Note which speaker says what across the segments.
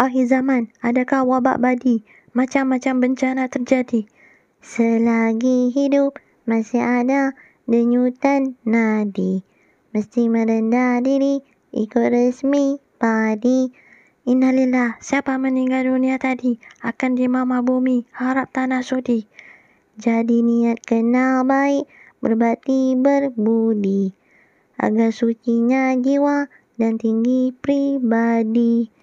Speaker 1: Akhir zaman, adakah wabak badi? Macam-macam bencana terjadi. Selagi hidup, masih ada denyutan nadi. Mesti merendah diri, ikut resmi padi. Innalillah, siapa meninggal dunia tadi? Akan di mama bumi, harap tanah sudi. Jadi niat kenal baik, berbakti berbudi. Agar sucinya jiwa dan tinggi pribadi.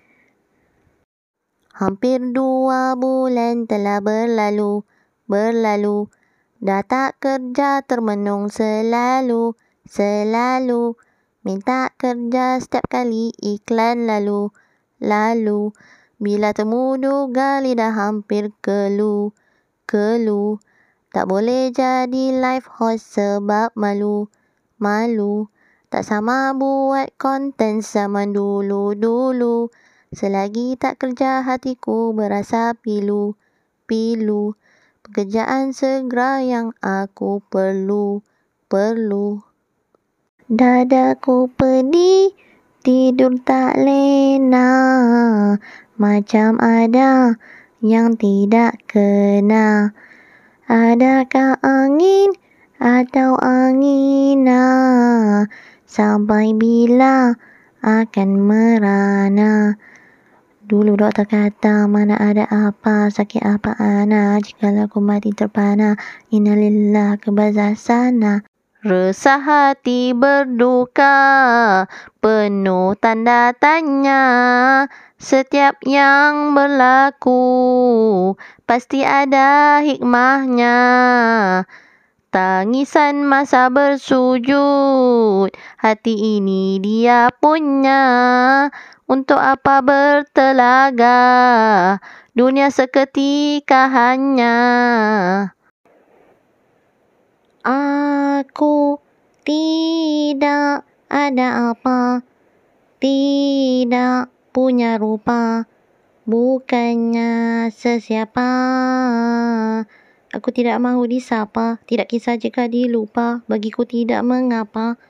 Speaker 1: Hampir dua bulan telah berlalu, berlalu. Dah tak kerja termenung selalu, selalu. Minta kerja setiap kali iklan lalu, lalu. Bila temu duga lidah hampir kelu, kelu. Tak boleh jadi live host sebab malu, malu. Tak sama buat konten zaman dulu-dulu. Selagi tak kerja hatiku berasa pilu, pilu. Pekerjaan segera yang aku perlu, perlu. Dadaku pedih, tidur tak lena. Macam ada yang tidak kena. Adakah angin atau angina? Sampai bila akan merana? Dulu doktor kata mana ada apa, sakit apa ana. Jikalau aku mati terpana, innalillah ke bazar sana. Resah hati berduka, penuh tanda tanya. Setiap yang berlaku, pasti ada hikmahnya. Tangisan masa bersujud, hati ini dia punya. Untuk apa bertelaga, dunia seketika hanya. Aku tidak ada apa, tidak punya rupa, bukannya sesiapa. Aku tidak mahu disapa, tidak kisah jika dilupa, bagiku tidak mengapa.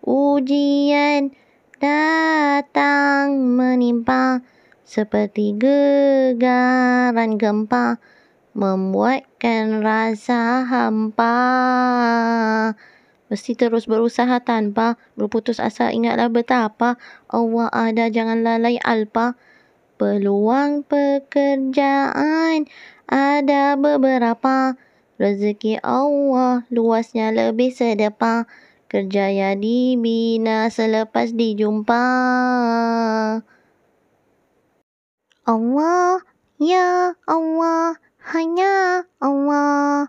Speaker 1: Ujian datang menimpa, seperti gegaran gempa, membuatkan rasa hampa. Mesti terus berusaha tanpa berputus asa, ingatlah betapa Allah ada, jangan lalai alpa. Peluang pekerjaan ada beberapa. Rezeki Allah luasnya lebih sedepa. Kerja ya dibina selepas dijumpa. Allah, ya Allah, hanya Allah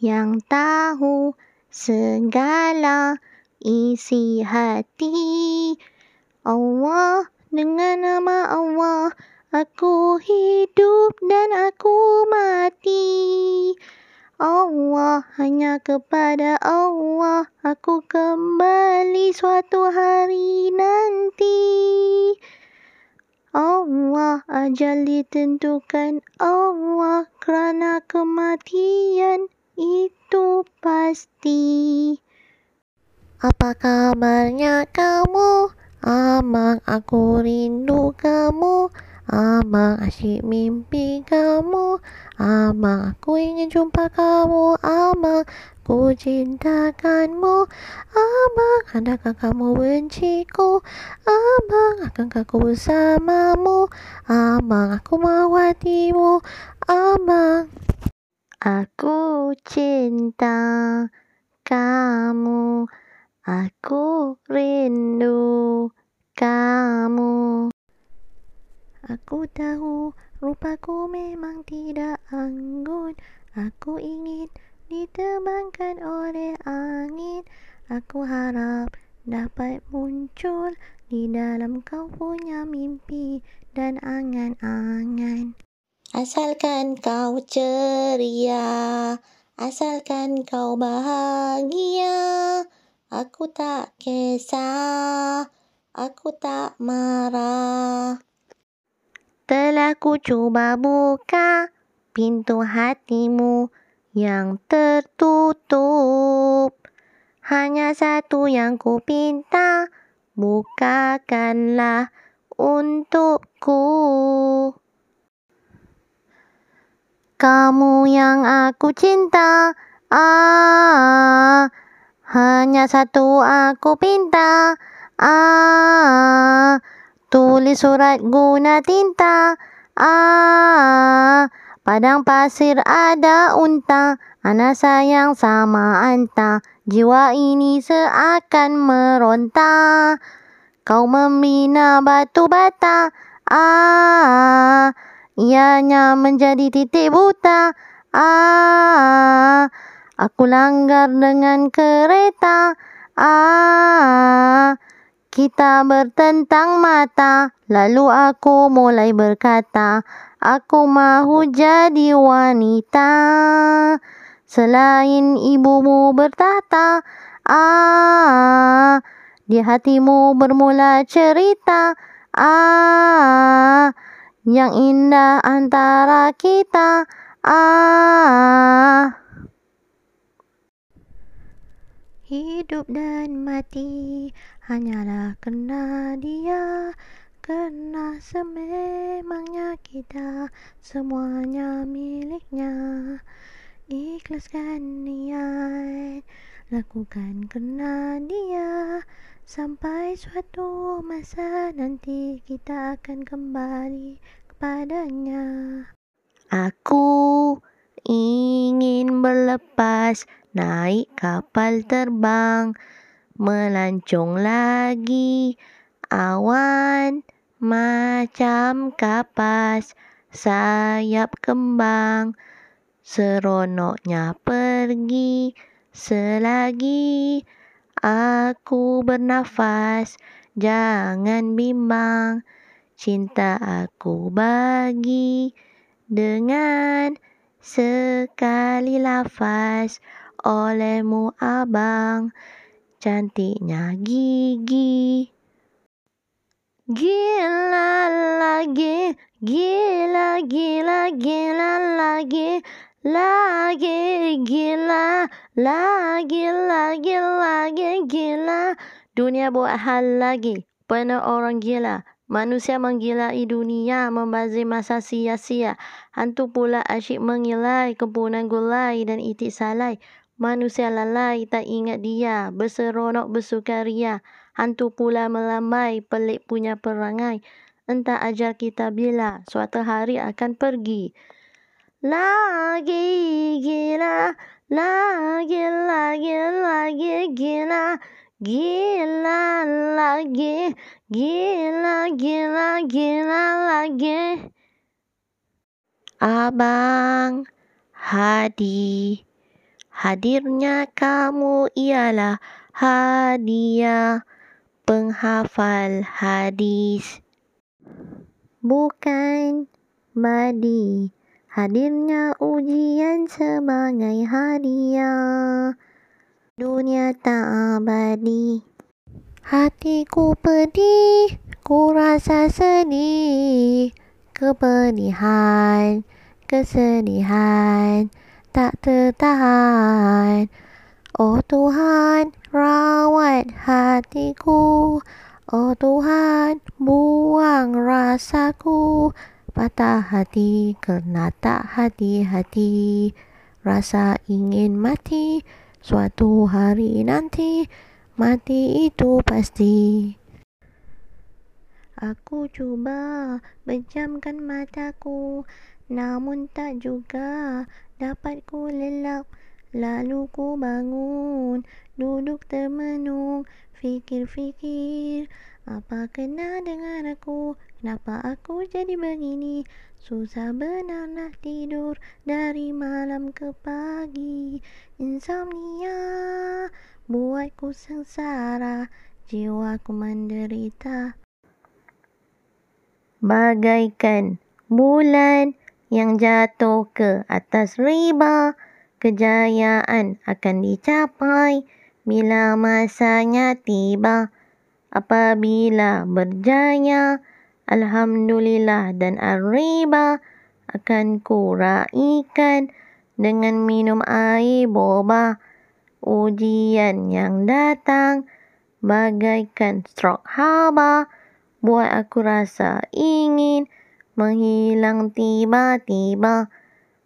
Speaker 1: yang tahu segala isi hati. Allah, dengan nama Allah, Aku hidup dan aku mati. Allah, hanya kepada Allah aku kembali suatu hari nanti. Allah, ajal ditentukan Allah kerana kematian itu pasti. Apa kabarnya kamu? Amang, aku rindu kamu. Abang asyik mimpi kamu. Abang aku ingin jumpa kamu. Abang ku cintakanmu. Abang adakah kamu benciku? Abang akankah ku bersamamu? Abang aku mahu hatimu. Abang Aku cinta kamu. Aku rindu kamu Aku tahu rupaku memang tidak anggun. Aku ingin diterbangkan oleh angin. Aku harap dapat muncul di dalam kau punya mimpi dan angan-angan. Asalkan kau ceria Asalkan kau bahagia Aku tak kisah Aku tak marah telah ku cuba buka pintu hatimu yang tertutup. Hanya satu yang ku pinta, bukakanlah untukku. Kamu yang aku cinta, ah, hanya satu aku pinta, ah, tulis surat guna tinta, ah, padang pasir ada unta, anak sayang sama anta, jiwa ini seakan meronta. Kau membina batu bata, ah, ianya menjadi titik buta. Ah, aku langgar dengan kereta. Ah, kita bertentang mata. Lalu aku mulai berkata, aku mahu jadi wanita. Selain ibumu bertata, ah, di hatimu bermula cerita, ah, yang indah antara kita. Ah. Hidup dan mati hanyalah kena dia. Kerana sememangnya kita semuanya miliknya. Ikhlaskan niat, lakukan kena dia. Sampai suatu masa nanti kita akan kembali kepadanya. Aku ingin berlepas naik kapal terbang, melancong lagi. Awan macam kapas, sayap kembang, seronoknya pergi. Selagi aku bernafas, jangan bimbang. Cinta aku bagi dengan sekali lafaz olehmu abang, cantiknya gigi. Gila lagi, gila, gila, gila lagi, lagi gila, lagi, lagi, lagi gila. Dunia buat hal lagi, penuh orang gila. Manusia menggilai dunia, membazir masa sia-sia. Hantu pula asyik mengilai, kempunan gulai dan itik salai. Manusia lalai, tak ingat dia, berseronok bersukaria. Hantu pula melambai, pelik punya perangai. Entah ajar kita bila, suatu hari akan pergi. Lagi gila, lagi, lagi, lagi gila. Gila lagi, gila, gila, gila lagi. Abang Hadi, hadirnya kamu ialah hadiah penghafal hadis. Bukan badi, hadirnya ujian sebagai hadiah dunia tak abadi. Hatiku pedih, ku rasa sedih, kepedihan, kesedihan, tak tertahan. Oh Tuhan, rawat hatiku, Oh Tuhan, buang rasaku, patah hati kerana tak hati-hati, rasa ingin mati. Suatu hari nanti mati itu pasti. Aku cuba pejamkan mataku, namun tak juga dapat ku lelap. Lalu ku bangun, duduk termenung, fikir-fikir. Apa kena dengan aku? Kenapa aku jadi begini? Susah benar nak tidur dari malam ke pagi. Insomnia buatku sengsara, jiwaku menderita. Bagaikan bulan yang jatuh ke atas riba, kejayaan akan dicapai bila masanya tiba. Apabila berjaya, Alhamdulillah dan Arriba akan ku raikan dengan minum air boba. Ujian yang datang bagaikan strok haba buat aku rasa ingin menghilang tiba-tiba.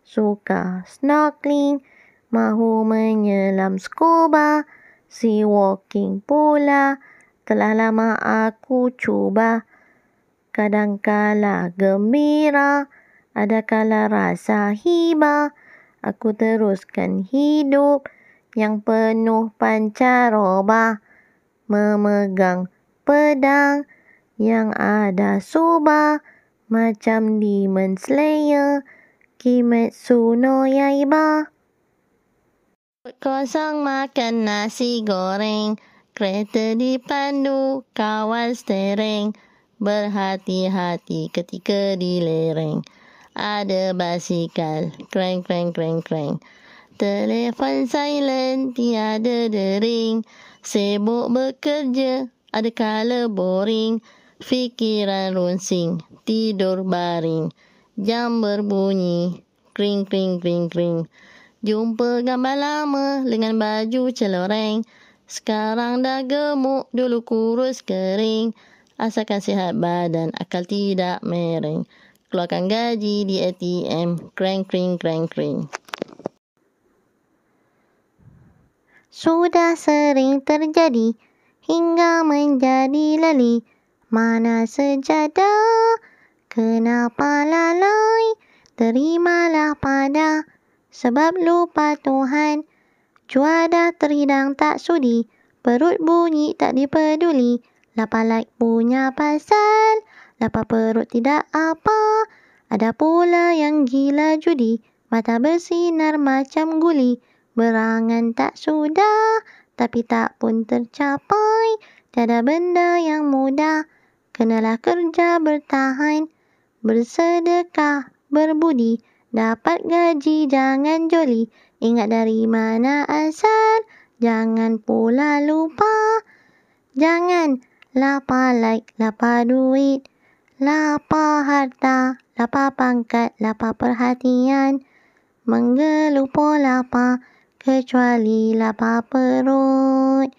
Speaker 1: Suka snorkeling, mahu menyelam scuba, sea walking pula. Telah lama aku cuba. Kadangkala gembira, ada kala rasa hiba. Aku teruskan hidup yang penuh pancaroba. Memegang pedang yang ada subah macam Demon Slayer Kimetsu no Yaiba. Kosong makan nasi goreng Kereta dipandu kawal stering Berhati-hati ketika di lereng Ada basikal Kreng kreng kreng kreng. Telefon silent tiada dering. Sibuk bekerja ada kala boring Fikiran runsing, tidur baring. Jam berbunyi, kring kring kring kring. Jumpa gambar lama dengan baju celoreng. Sekarang dah gemuk, dulu kurus kering. Asalkan sihat badan, akal tidak mereng. Keluarkan gaji di ATM, kring kring kring kring.
Speaker 2: Sudah sering terjadi hingga menjadi lali. Mana sejadah? Kenapa lalai? Terimalah pada sebab lupa Tuhan. Cuaca terhidang tak sudi, perut bunyi tak dipeduli. Lapa punya pasal, lapa perut tidak apa. Ada pula yang gila judi, mata bersinar macam guli. Berangan tak sudah, tapi tak pun tercapai. Tiada benda yang mudah. Kenalah kerja bertahan, bersedekah, berbudi, dapat gaji jangan joli. Ingat dari mana asal, jangan pula lupa. Jangan lapa like, lapa duit, lapa harta, lapa pangkat, lapa perhatian. Menggelupo lapa, kecuali lapa perut.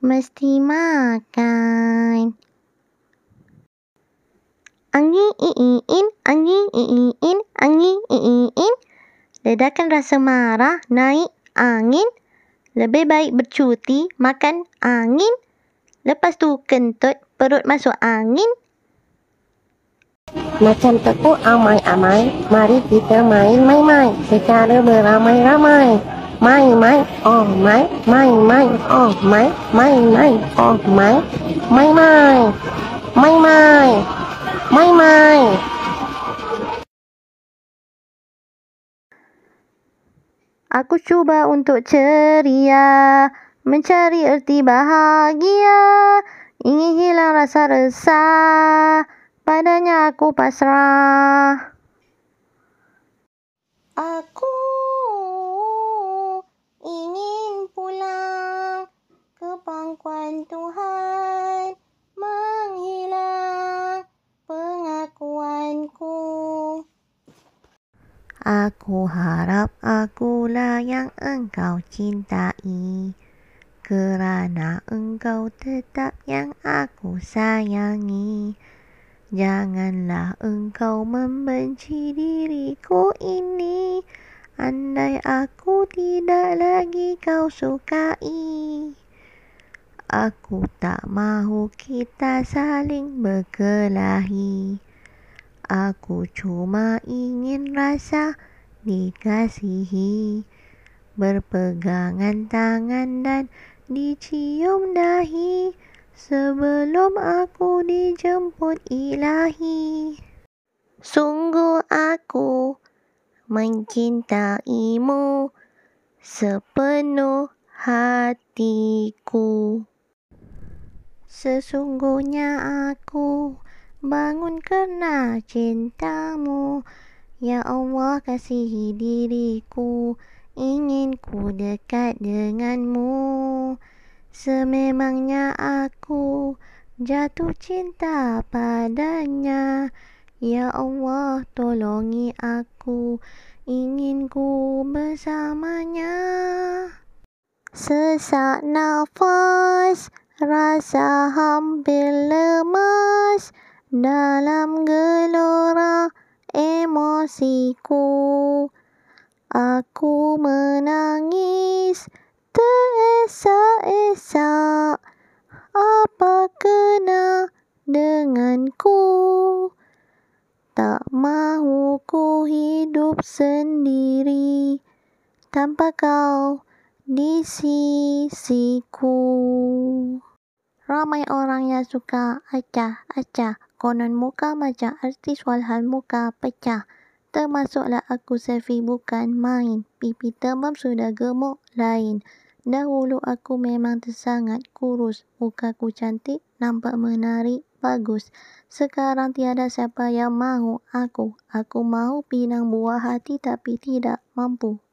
Speaker 2: Mesti makan. Angin iin, angin iin, angin iin. Ledakan rasa marah, naik angin. Lebih baik bercuti, makan angin. Lepas tu kentut, perut masuk angin.
Speaker 3: Macam tepuk amai-amai, mari kita main-main-main secara beramai-ramai. Main-main, oh main, main-main, oh main, main-main, oh main, main-main, main-main. Mai Mai.
Speaker 1: Aku cuba untuk ceria, mencari erti bahagia, ingin hilang rasa resah, padanya aku pasrah.
Speaker 2: Aku ingin pulang ke pangkuan Tuhan, menghilang pengakuanku.
Speaker 1: Aku harap akulah yang engkau cintai. Kerana engkau tetap yang aku sayangi. Janganlah engkau membenci diriku ini. Andai aku tidak lagi kau sukai. Aku tak mahu kita saling berkelahi. Aku cuma ingin rasa dikasihi. Berpegangan tangan dan dicium dahi. Sebelum aku dijemput ilahi. Sungguh aku mencintaimu sepenuh hatiku. Sesungguhnya aku bangun kerana cintamu. Ya Allah kasihi diriku. Ingin ku dekat denganmu. Sememangnya aku jatuh cinta padanya. Ya Allah tolongi aku. Ingin ku bersamanya.
Speaker 2: Sesak nafas
Speaker 1: Rasa hampir lemas dalam gelora emosiku. Aku menangis teresak-esak. Apa kena denganku? Tak mahu ku hidup sendiri tanpa kau di sisiku. Ramai orang yang suka acah-acah. Konon muka macam artis walhal muka pecah. Termasuklah aku selfie bukan main. Pipi tembam sudah gemuk lain. Dahulu aku memang tersangat kurus. Mukaku cantik, nampak menarik, bagus. Sekarang tiada siapa yang mahu aku. Aku mahu pinang buah hati tapi tidak mampu.